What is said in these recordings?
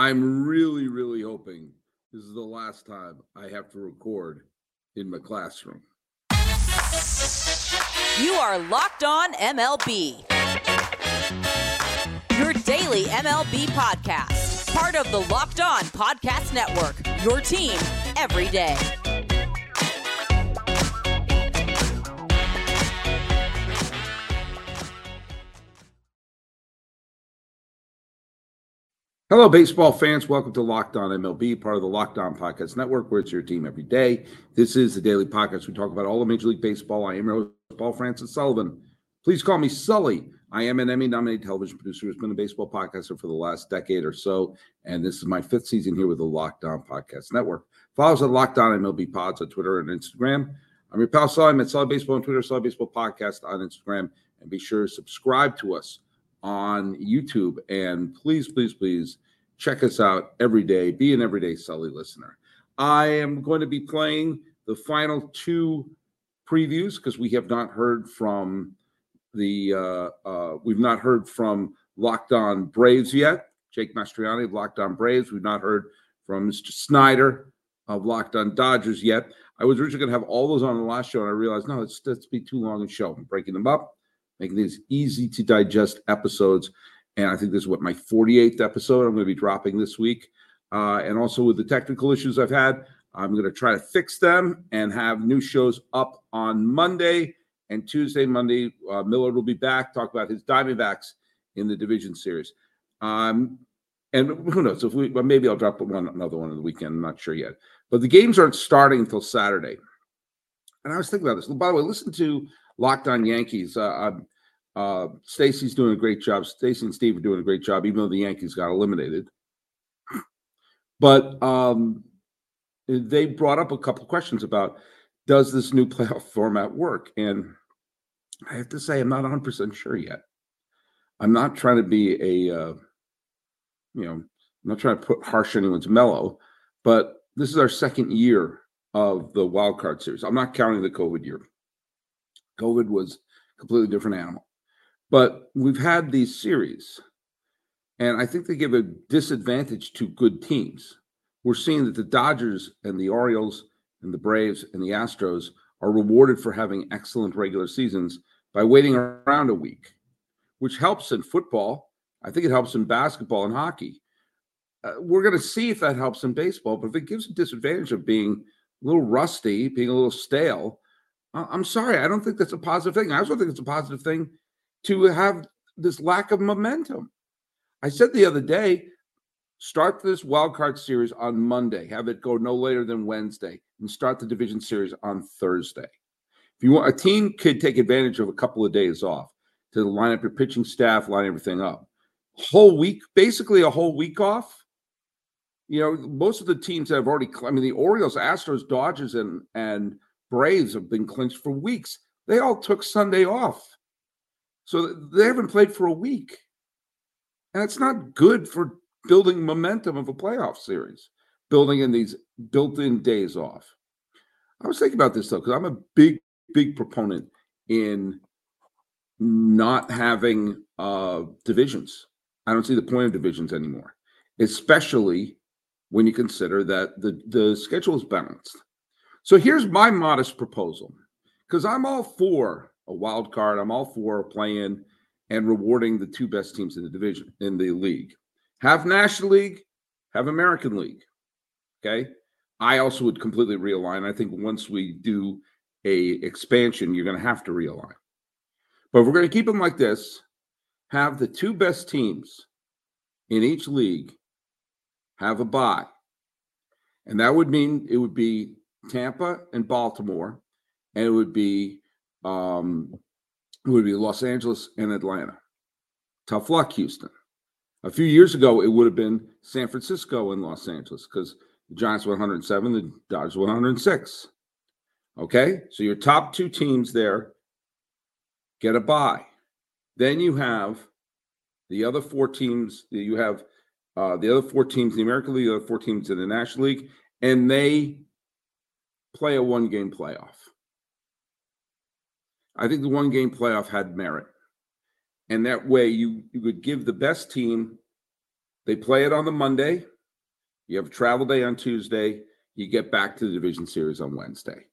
I'm really, really hoping this is the last time I have to record in my classroom. You are Locked On MLB. Your daily MLB podcast. Part of the Locked On Podcast Network. Your team every day. Hello, baseball fans. Welcome to Locked On MLB, part of the Locked On Podcast Network, where it's your team every day. This is the daily podcast. We talk about all of Major League Baseball. I am your Paul Francis Sullivan. Please call me Sully. I am an Emmy nominated television producer who's been a baseball podcaster for the last decade or so. And this is my fifth season here with the Locked On Podcast Network. Follow us at Locked On MLB Pods on Twitter and Instagram. I'm your pal Sully. I'm at Sully Baseball on Twitter, Sully Baseball Podcast on Instagram. And be sure to subscribe to us on YouTube. And please, please, please check us out every day. Be an everyday Sully listener. I am going to be playing the final two previews because we have not heard from the uh, uh, we've not heard from Locked On Braves yet. Jake Mastroianni of Locked On Braves. We've not heard from Mr. Snider of Locked On Dodgers yet. I was originally going to have all those on the last show, and I realized no, it's that's be too long a show. I'm breaking them up, making these easy to digest episodes. And I think this is what my 48th episode I'm going to be dropping this week. Uh, and also with the technical issues I've had, I'm going to try to fix them and have new shows up on Monday and Tuesday. Monday, uh, Millard will be back, talk about his Diamondbacks in the division series. Um, and who knows if we well, maybe I'll drop one another one on the weekend. I'm not sure yet. But the games aren't starting until Saturday. And I was thinking about this. By the way, listen to Locked On Yankees. Uh, uh, Stacy's doing a great job. Stacy and Steve are doing a great job, even though the Yankees got eliminated. But um, they brought up a couple questions about does this new playoff format work? And I have to say, I'm not 100% sure yet. I'm not trying to be a, uh, you know, I'm not trying to put harsh anyone's mellow, but this is our second year of the wild card series. I'm not counting the COVID year. COVID was a completely different animal. But we've had these series, and I think they give a disadvantage to good teams. We're seeing that the Dodgers and the Orioles and the Braves and the Astros are rewarded for having excellent regular seasons by waiting around a week, which helps in football. I think it helps in basketball and hockey. Uh, we're going to see if that helps in baseball, but if it gives a disadvantage of being a little rusty, being a little stale, I'm sorry. I don't think that's a positive thing. I also think it's a positive thing to have this lack of momentum. I said the other day, start this wild card series on Monday, have it go no later than Wednesday, and start the division series on Thursday. If you want, a team could take advantage of a couple of days off to line up your pitching staff, line everything up. Whole week, basically a whole week off. You know, most of the teams that have already, I mean, the Orioles, Astros, Dodgers, and and Braves have been clinched for weeks. They all took Sunday off. So they haven't played for a week. And it's not good for building momentum of a playoff series, building in these built in days off. I was thinking about this though, because I'm a big, big proponent in not having uh, divisions. I don't see the point of divisions anymore, especially when you consider that the, the schedule is balanced. So here's my modest proposal because I'm all for a wild card. I'm all for playing and rewarding the two best teams in the division in the league. Have National League, have American League. Okay. I also would completely realign. I think once we do a expansion, you're going to have to realign. But if we're going to keep them like this. Have the two best teams in each league have a bye. And that would mean it would be Tampa and Baltimore, and it would be um, it would be Los Angeles and Atlanta. Tough luck, Houston. A few years ago, it would have been San Francisco and Los Angeles because the Giants 107, the Dodgers 106. Okay, so your top two teams there get a bye. Then you have the other four teams. You have uh, the other four teams in the American League, the other four teams in the National League, and they play a one game playoff. I think the one game playoff had merit. And that way you, you could give the best team They play it on the Monday. You have a travel day on Tuesday. You get back to the division series on Wednesday.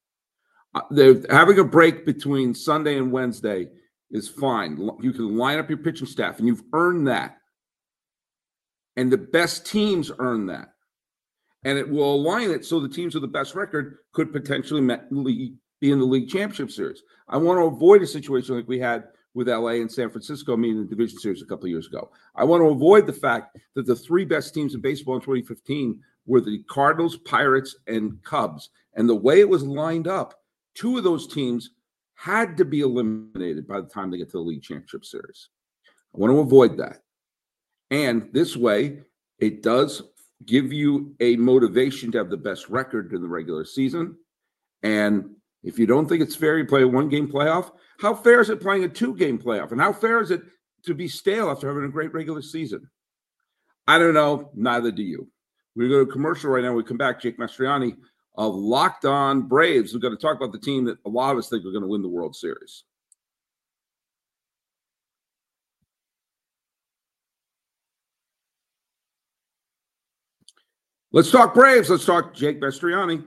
Uh, having a break between Sunday and Wednesday is fine. You can line up your pitching staff, and you've earned that. And the best teams earn that. And it will align it so the teams with the best record could potentially be in the league championship series. I want to avoid a situation like we had with LA and San Francisco meeting the division series a couple years ago. I want to avoid the fact that the three best teams in baseball in 2015 were the Cardinals, Pirates, and Cubs. And the way it was lined up, two of those teams had to be eliminated by the time they get to the league championship series. I want to avoid that. And this way, it does give you a motivation to have the best record in the regular season. And if you don't think it's fair, you play a one game playoff. How fair is it playing a two game playoff? And how fair is it to be stale after having a great regular season? I don't know. Neither do you. We're going to go to commercial right now. We come back. Jake Mastroianni of Locked On Braves. We're going to talk about the team that a lot of us think are going to win the World Series. Let's talk Braves. Let's talk Jake Mastroianni.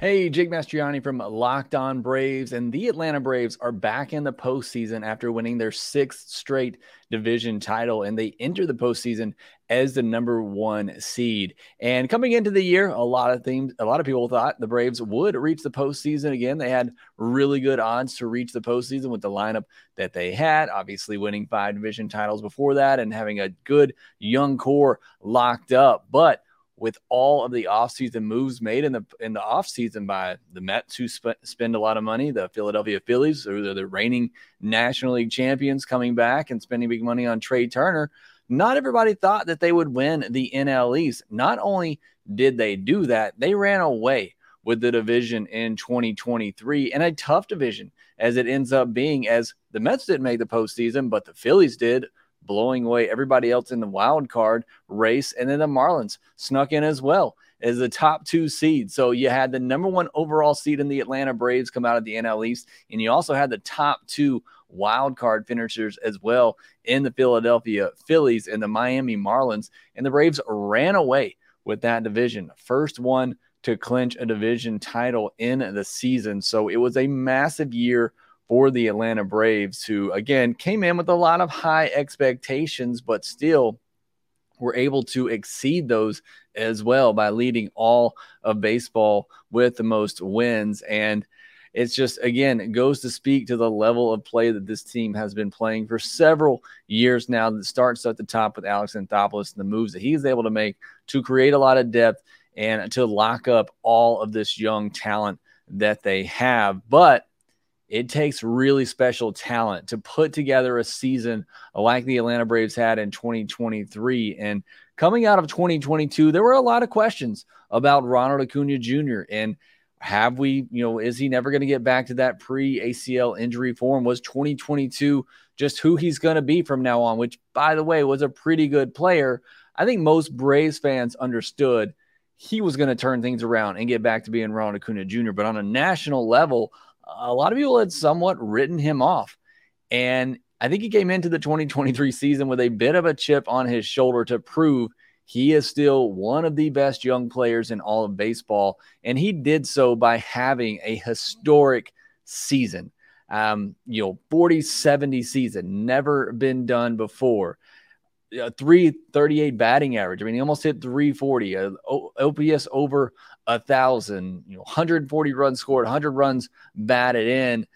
Hey, Jake Mastroianni from Locked On Braves, and the Atlanta Braves are back in the postseason after winning their sixth straight division title, and they enter the postseason as the number one seed. And coming into the year, a lot of things, a lot of people thought the Braves would reach the postseason again. They had really good odds to reach the postseason with the lineup that they had, obviously winning five division titles before that and having a good young core locked up, but with all of the offseason moves made in the in the offseason by the Mets who sp- spend a lot of money, the Philadelphia Phillies, who are the reigning National League champions coming back and spending big money on Trea Turner. Not everybody thought that they would win the NL East. Not only did they do that, they ran away with the division in 2023 and a tough division as it ends up being as the Mets didn't make the postseason, but the Phillies did blowing away everybody else in the wild card race. And then the Marlins snuck in as well as the top two seed. So you had the number one overall seed in the Atlanta Braves come out of the NL East, and you also had the top two wild card finishers as well in the Philadelphia Phillies and the Miami Marlins. And the Braves ran away with that division. First one to clinch a division title in the season. So it was a massive year for the Atlanta Braves, who again came in with a lot of high expectations, but still were able to exceed those as well by leading all of baseball with the most wins. And it's just, again, it goes to speak to the level of play that this team has been playing for several years now. That starts at the top with Alex Anthopoulos and the moves that he's able to make to create a lot of depth and to lock up all of this young talent that they have. But it takes really special talent to put together a season like the Atlanta Braves had in 2023. And coming out of 2022, there were a lot of questions about Ronald Acuna Jr. and have we, you know, is he never going to get back to that pre ACL injury form? Was 2022 just who he's going to be from now on, which, by the way, was a pretty good player. I think most Braves fans understood he was going to turn things around and get back to being Ronald Acuna Jr. But on a national level, a lot of people had somewhat written him off. And I think he came into the 2023 season with a bit of a chip on his shoulder to prove he is still one of the best young players in all of baseball. And he did so by having a historic season. Um, you know, 40 70 season, never been done before. A 338 batting average. I mean, he almost hit 340, a OPS over a thousand, you know, 140 runs scored, 100 runs batted in.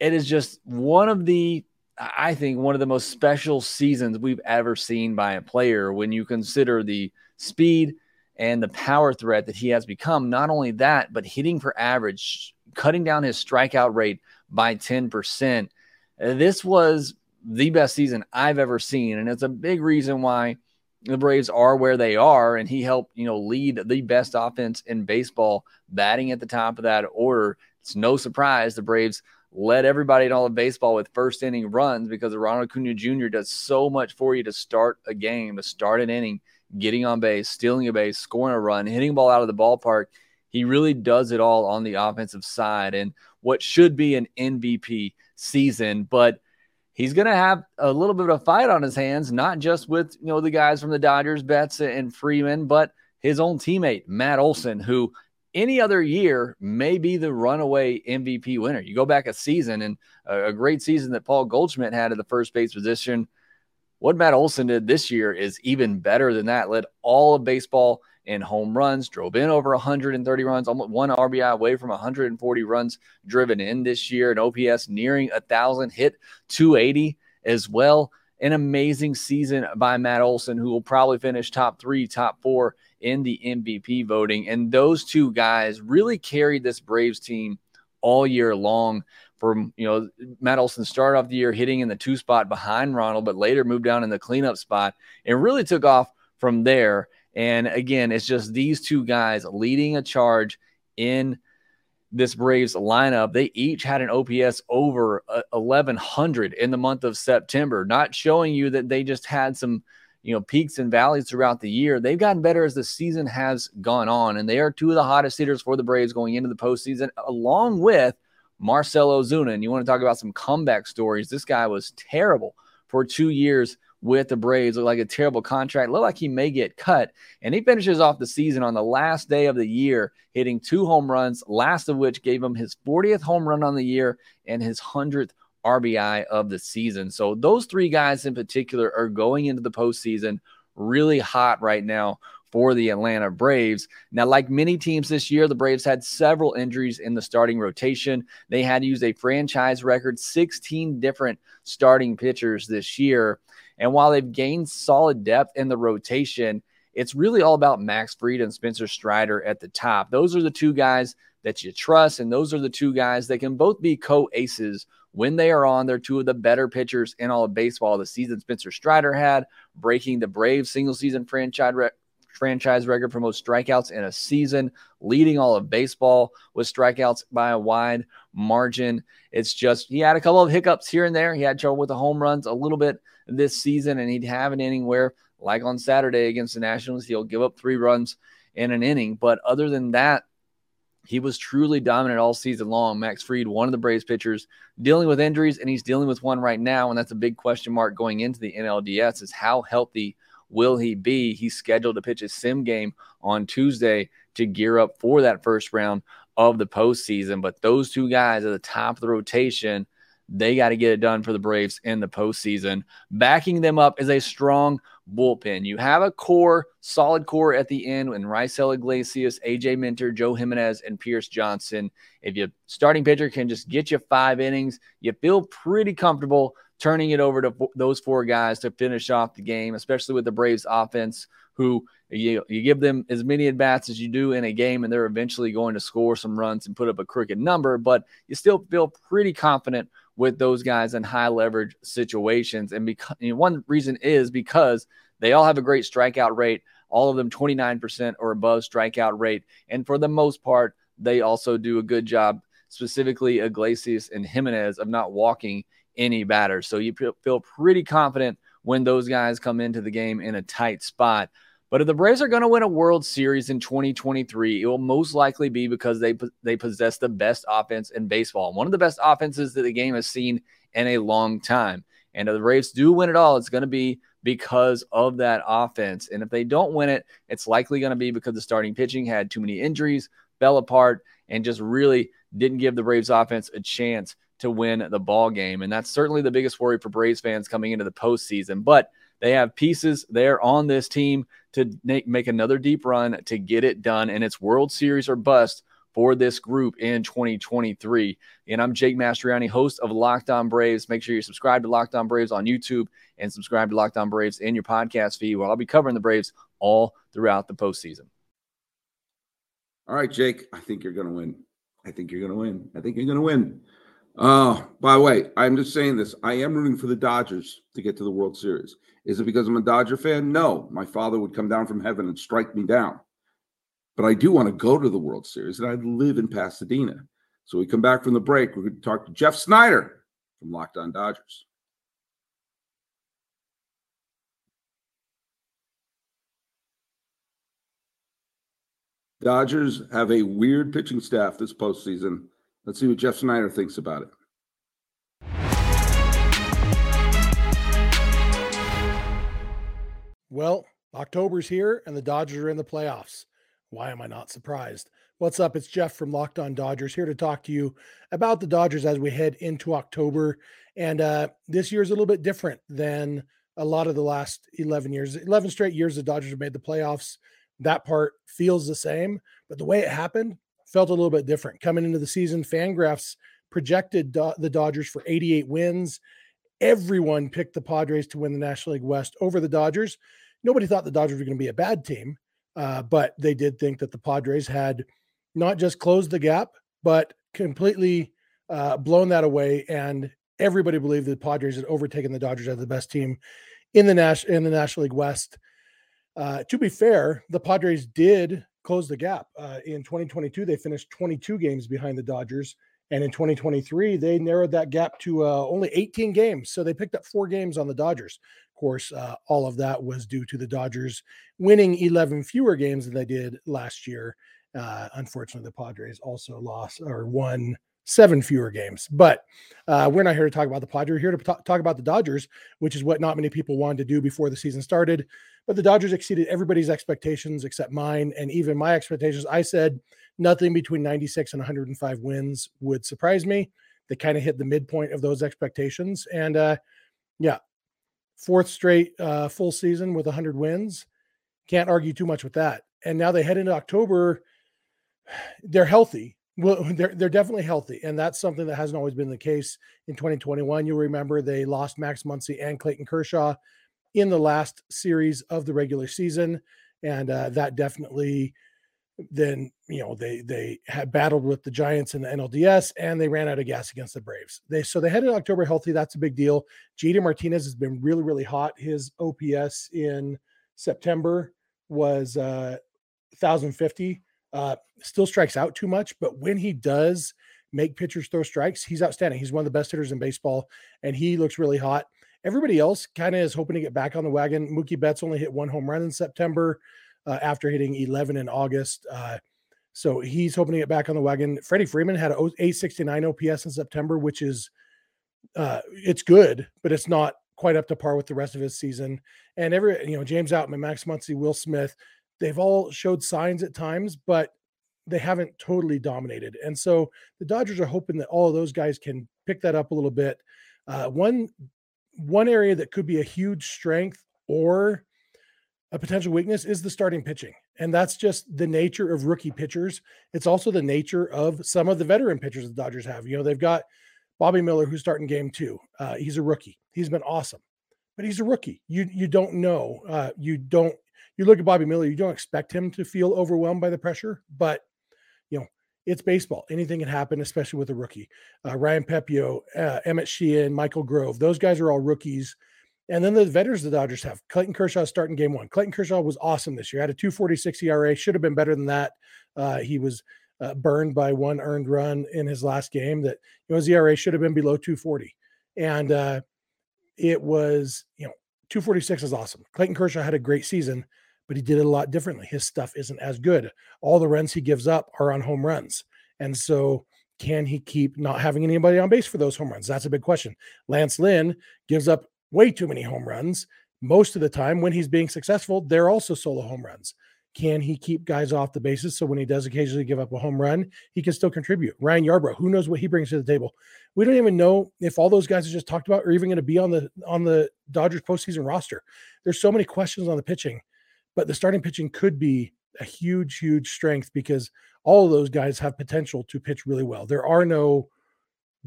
It is just one of the, I think, one of the most special seasons we've ever seen by a player when you consider the speed and the power threat that he has become. Not only that, but hitting for average, cutting down his strikeout rate by 10%. This was the best season I've ever seen. And it's a big reason why the Braves are where they are, and he helped, you know, lead the best offense in baseball, batting at the top of that order. It's no surprise the Braves led everybody in all of baseball with first inning runs because Ronald Acuna Jr. does so much for you to start a game, to start an inning, getting on base, stealing a base, scoring a run, hitting a ball out of the ballpark. He really does it all on the offensive side and what should be an MVP season. But he's going to have a little bit of a fight on his hands, not just with you know the guys from the Dodgers, Betts and Freeman, but his own teammate Matt Olson, who any other year may be the runaway MVP winner. You go back a season and a great season that Paul Goldschmidt had at the first base position. What Matt Olson did this year is even better than that. Led all of baseball in home runs, drove in over 130 runs, almost one RBI away from 140 runs driven in this year, an OPS nearing a thousand, hit 280 as well. An amazing season by Matt Olson, who will probably finish top three, top four in the MVP voting. And those two guys really carried this Braves team all year long. From you know, Matt Olson started off the year hitting in the two spot behind Ronald, but later moved down in the cleanup spot and really took off from there. And again, it's just these two guys leading a charge in this Braves lineup. They each had an OPS over 1100 uh, in the month of September, not showing you that they just had some, you know, peaks and valleys throughout the year. They've gotten better as the season has gone on, and they are two of the hottest hitters for the Braves going into the postseason, along with Marcell Ozuna. And you want to talk about some comeback stories? This guy was terrible for two years with the Braves. Looked like a terrible contract. Looked like he may get cut. And he finishes off the season on the last day of the year, hitting two home runs, last of which gave him his 40th home run on the year and his 100th RBI of the season. So those three guys in particular are going into the postseason really hot right now for the Atlanta Braves. Now, like many teams this year, the Braves had several injuries in the starting rotation. They had to use a franchise record 16 different starting pitchers this year. And while they've gained solid depth in the rotation, it's really all about Max Fried and Spencer Strider at the top. Those are the two guys that you trust, and those are the two guys that can both be co aces when they are on. They're two of the better pitchers in all of baseball. The season Spencer Strider had, breaking the Braves single season franchise franchise record for most strikeouts in a season, leading all of baseball with strikeouts by a wide margin. It's just he had a couple of hiccups here and there. He had trouble with the home runs a little bit this season, and he'd have an inning where, like on Saturday against the Nationals, he'll give up three runs in an inning. But other than that, he was truly dominant all season long. Max Fried, one of the Braves pitchers, dealing with injuries, and he's dealing with one right now. And that's a big question mark going into the NLDS is how healthy will he be? He's scheduled to pitch a sim game on Tuesday to gear up for that first round of the postseason. But those two guys at the top of the rotation they got to get it done for the Braves in the postseason. Backing them up is a strong bullpen. You have a core, solid core at the end when Raisel Iglesias, AJ Minter, Joe Jimenez, and Pierce Johnson. If your starting pitcher can just get you five innings, you feel pretty comfortable turning it over to those four guys to finish off the game, especially with the Braves offense, who you, you give them as many at bats as you do in a game, and they're eventually going to score some runs and put up a crooked number, but you still feel pretty confident with those guys in high leverage situations. And because one reason is because they all have a great strikeout rate, all of them 29% or above strikeout rate. And for the most part, they also do a good job, specifically Iglesias and Jimenez, of not walking any batters. So you feel pretty confident when those guys come into the game in a tight spot. But if the Braves are going to win a World Series in 2023, it will most likely be because they they possess the best offense in baseball, one of the best offenses that the game has seen in a long time. And if the Braves do win it all, it's going to be because of that offense. And if they don't win it, it's likely going to be because the starting pitching had too many injuries, fell apart, and just really didn't give the Braves offense a chance to win the ball game. And that's certainly the biggest worry for Braves fans coming into the postseason. But they have pieces there on this team to make, make another deep run to get it done. And it's World Series or bust for this group in 2023. And I'm Jake Mastroianni, host of Locked On Braves. Make sure you subscribe to Locked On Braves on YouTube and subscribe to Locked On Braves in your podcast feed where I'll be covering the Braves all throughout the postseason. All right, Jake, I think you're going to win. I think you're going to win. I think you're going to win. Oh, by the way, I'm just saying this. I am rooting for the Dodgers to get to the World Series. Is it because I'm a Dodger fan? No. My father would come down from heaven and strike me down. But I do want to go to the World Series, and I live in Pasadena. So we come back from the break. We're going to talk to Jeff Snider from Locked On Dodgers. Dodgers have a weird pitching staff this postseason. Let's see what Jeff Snider thinks about it. Well, October's here and the Dodgers are in the playoffs. Why am I not surprised? What's up? It's Jeff from Locked On Dodgers here to talk to you about the Dodgers as we head into October. And uh, this year is a little bit different than a lot of the last 11 years. 11 straight years the Dodgers have made the playoffs. That part feels the same, but the way it happened felt a little bit different. Coming into the season, Fangraphs projected Do- the Dodgers for 88 wins. Everyone picked the Padres to win the National League West over the Dodgers. Nobody thought the Dodgers were going to be a bad team, uh, but they did think that the Padres had not just closed the gap, but completely uh, blown that away. And everybody believed the Padres had overtaken the Dodgers as the best team in the Nash in the National League West. Uh, to be fair, the Padres did close the gap. Uh, in 2022, they finished 22 games behind the Dodgers. And in 2023, they narrowed that gap to uh, only 18 games. So they picked up four games on the Dodgers. Of course, uh, all of that was due to the Dodgers winning 11 fewer games than they did last year. Uh, unfortunately, the Padres also lost or won seven fewer games. But uh, we're not here to talk about the Padres. We're here to talk, talk about the Dodgers, which is what not many people wanted to do before the season started. But the Dodgers exceeded everybody's expectations except mine and even my expectations. I said nothing between 96 and 105 wins would surprise me. They kind of hit the midpoint of those expectations. And uh, yeah, fourth straight uh, full season with 100 wins. Can't argue too much with that. And now they head into October they're healthy. Well, they're they're definitely healthy, and that's something that hasn't always been the case in 2021. You'll remember they lost Max Muncy and Clayton Kershaw in the last series of the regular season, and uh, that definitely then you know they they had battled with the Giants in the NLDS and they ran out of gas against the Braves. They so they headed October healthy. That's a big deal. JD Martinez has been really really hot. His OPS in September was uh 1050 uh, still strikes out too much, but when he does make pitchers throw strikes, he's outstanding. He's one of the best hitters in baseball, and he looks really hot. Everybody else kind of is hoping to get back on the wagon. Mookie Betts only hit one home run in September uh, after hitting 11 in August. Uh, so he's hoping to get back on the wagon. Freddie Freeman had an 869 OPS in September, which is uh, it's good, but it's not quite up to par with the rest of his season. And every you know James Outman, Max Muncy, Will Smith, They've all showed signs at times, but they haven't totally dominated. And so the Dodgers are hoping that all of those guys can pick that up a little bit. Uh, one one area that could be a huge strength or a potential weakness is the starting pitching. And that's just the nature of rookie pitchers. It's also the nature of some of the veteran pitchers the Dodgers have. You know, they've got Bobby Miller, who's starting game two. Uh, he's a rookie. He's been awesome, but he's a rookie. You you don't know. Uh, you don't you look at Bobby Miller, you don't expect him to feel overwhelmed by the pressure, but you know, it's baseball. Anything can happen, especially with a rookie. Uh, Ryan Pepiot, uh, Emmett Sheehan, Michael Grove, those guys are all rookies. And then the veterans the Dodgers have. Clayton Kershaw starting game one. Clayton Kershaw was awesome this year. Had a 246 ERA, should have been better than that. Uh, he was uh, burned by one earned run in his last game that you know his ERA should have been below 240. And uh, it was, you know, 246 is awesome. Clayton Kershaw had a great season, but he did it a lot differently. His stuff isn't as good. All the runs he gives up are on home runs. And so, can he keep not having anybody on base for those home runs? That's a big question. Lance Lynn gives up way too many home runs. Most of the time, when he's being successful, they're also solo home runs. Can he keep guys off the bases so when he does occasionally give up a home run, he can still contribute? Ryan Yarbrough, who knows what he brings to the table? We don't even know if all those guys I just talked about are even going to be on the on the Dodgers postseason roster. There's so many questions on the pitching but the starting pitching could be a huge, huge strength because all of those guys have potential to pitch really well. There are no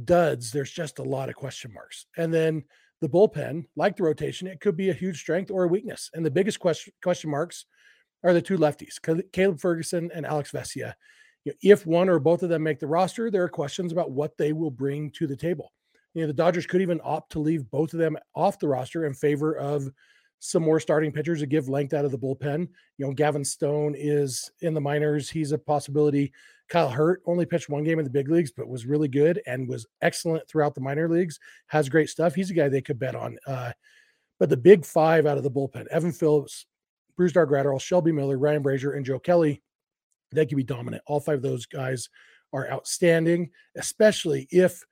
duds, there's just a lot of question marks. And then the bullpen, like the rotation, it could be a huge strength or a weakness. And the biggest question question marks are the two lefties, Caleb Ferguson and Alex Vesia. If one or both of them make the roster, there are questions about what they will bring to the table. You know, the Dodgers could even opt to leave both of them off the roster in favor of some more starting pitchers to give length out of the bullpen. You know, Gavin Stone is in the minors. He's a possibility. Kyle Hurt only pitched one game in the big leagues, but was really good and was excellent throughout the minor leagues. Has great stuff. He's a guy they could bet on. Uh, but the big five out of the bullpen: Evan Phillips, Brusdar Graterol, Shelby Miller, Ryan Brasier, and Joe Kelly. They could be dominant. All five of those guys are outstanding, especially if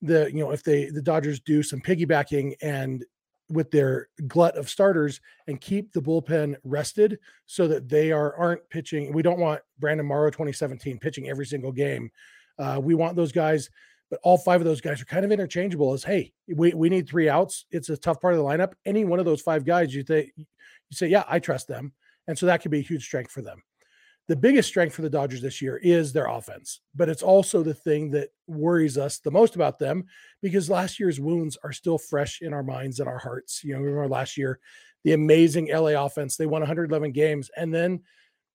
the you know if they the Dodgers do some piggybacking and with their glut of starters and keep the bullpen rested so that they are aren't pitching. We don't want Brandon Morrow 2017 pitching every single game. Uh, we want those guys, but all five of those guys are kind of interchangeable. As hey, we, we need three outs. It's a tough part of the lineup. Any one of those five guys, you think you say, yeah, I trust them, and so that could be a huge strength for them the biggest strength for the Dodgers this year is their offense, but it's also the thing that worries us the most about them because last year's wounds are still fresh in our minds and our hearts. You know, remember last year, the amazing LA offense, they won 111 games, and then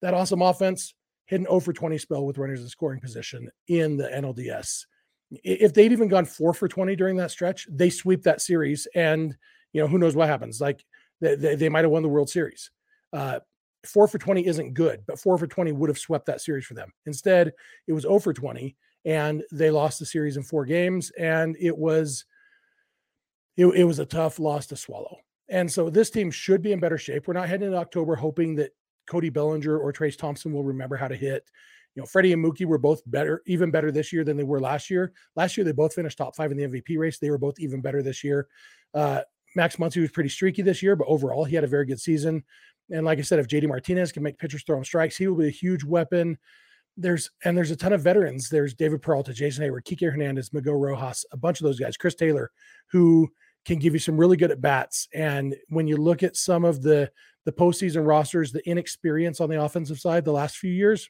that awesome offense hit an 0 for 20 spell with runners in scoring position in the NLDS. If they'd even gone 4 for 20 during that stretch, they sweep that series, and you know, who knows what happens. Like they, they, they might have won the World Series. Uh, four for 20 isn't good, but four for 20 would have swept that series for them. Instead, it was 0 for 20 and they lost the series in four games. And it was, it, it was a tough loss to swallow. And so this team should be in better shape. We're not heading into October hoping that Cody Bellinger or Trayce Thompson will remember how to hit. You know, Freddie and Mookie were both better, even better this year than they were last year. Last year, they both finished top five in the MVP race. They were both even better this year. Uh, Max Muncy was pretty streaky this year, but overall, he had a very good season. And like I said, if JD Martinez can make pitchers throw him strikes, he will be a huge weapon. There's and there's a ton of veterans. There's David Peralta, Jason Heyward, Kike Hernandez, Miguel Rojas, a bunch of those guys, Chris Taylor, who can give you some really good at bats. And when you look at some of the the postseason rosters, the inexperience on the offensive side the last few years,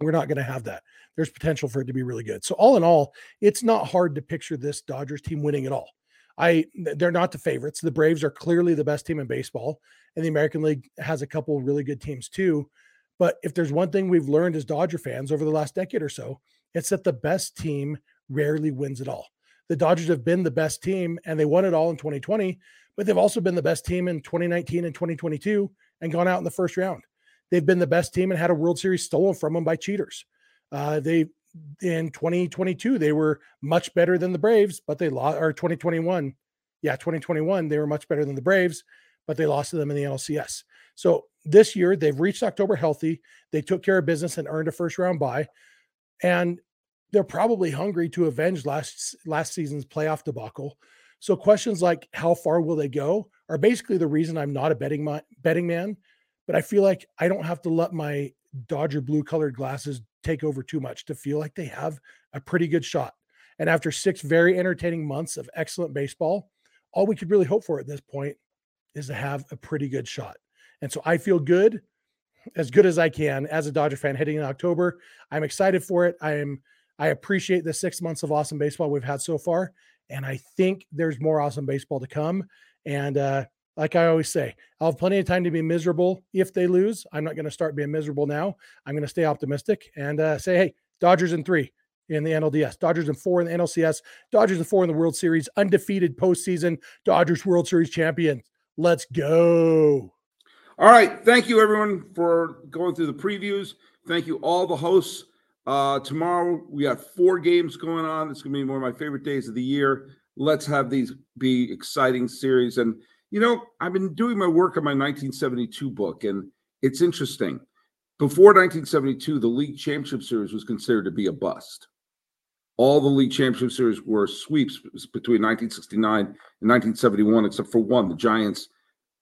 we're not going to have that. There's potential for it to be really good. So all in all, it's not hard to picture this Dodgers team winning at all. I they're not the favorites. The Braves are clearly the best team in baseball, and the American League has a couple really good teams too. But if there's one thing we've learned as Dodger fans over the last decade or so, it's that the best team rarely wins it all. The Dodgers have been the best team and they won it all in 2020, but they've also been the best team in 2019 and 2022 and gone out in the first round. They've been the best team and had a World Series stolen from them by cheaters. Uh, they in 2022 they were much better than the Braves, but they lost. Or 2021, yeah, 2021 they were much better than the Braves, but they lost to them in the NLCS. So this year they've reached October healthy. They took care of business and earned a first round bye, and they're probably hungry to avenge last last season's playoff debacle. So questions like how far will they go are basically the reason I'm not a betting my, betting man. But I feel like I don't have to let my Dodger blue colored glasses take over too much to feel like they have a pretty good shot. And after six very entertaining months of excellent baseball, all we could really hope for at this point is to have a pretty good shot. And so I feel good, as good as I can as a Dodger fan heading in October. I'm excited for it. I am I appreciate the six months of awesome baseball we've had so far. And I think there's more awesome baseball to come. And uh, like I always say, I'll have plenty of time to be miserable if they lose. I'm not going to start being miserable now. I'm going to stay optimistic and uh, say, hey, Dodgers in three in the NLDS, Dodgers in four in the NLCS, Dodgers in four in the World Series, undefeated postseason, Dodgers World Series champions. Let's go. All right. Thank you, everyone, for going through the previews. Thank you, all the hosts. Uh, tomorrow, we got four games going on. It's going to be one of my favorite days of the year. Let's have these be exciting series. And you know, I've been doing my work on my 1972 book, and it's interesting. Before 1972, the League Championship Series was considered to be a bust. All the League Championship Series were sweeps between 1969 and 1971, except for one. The Giants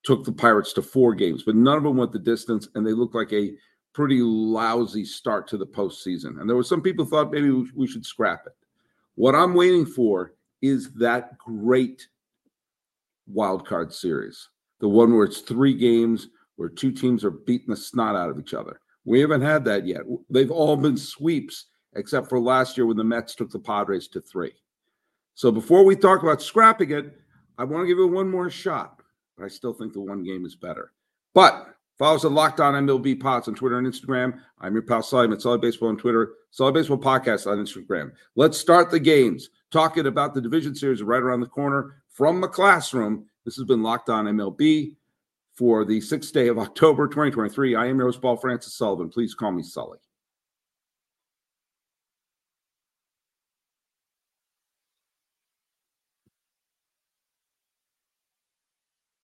took the Pirates to four games, but none of them went the distance, and they looked like a pretty lousy start to the postseason. And there were some people thought maybe we should scrap it. What I'm waiting for is that great wild card series, the one where it's three games where two teams are beating the snot out of each other. We haven't had that yet. They've all been sweeps except for last year when the Mets took the Padres to three. So before we talk about scrapping it, I want to give it one more shot, but I still think the one game is better. But follow us at Locked On MLB Pods on Twitter and Instagram. I'm your pal Sully at Sully Baseball on Twitter, Sully Baseball Podcast on Instagram. Let's start the games. Talking about the division series right around the corner from the classroom. This has been Locked On MLB for the sixth day of October 2023. I am your host, Paul Francis Sullivan. Please call me Sully.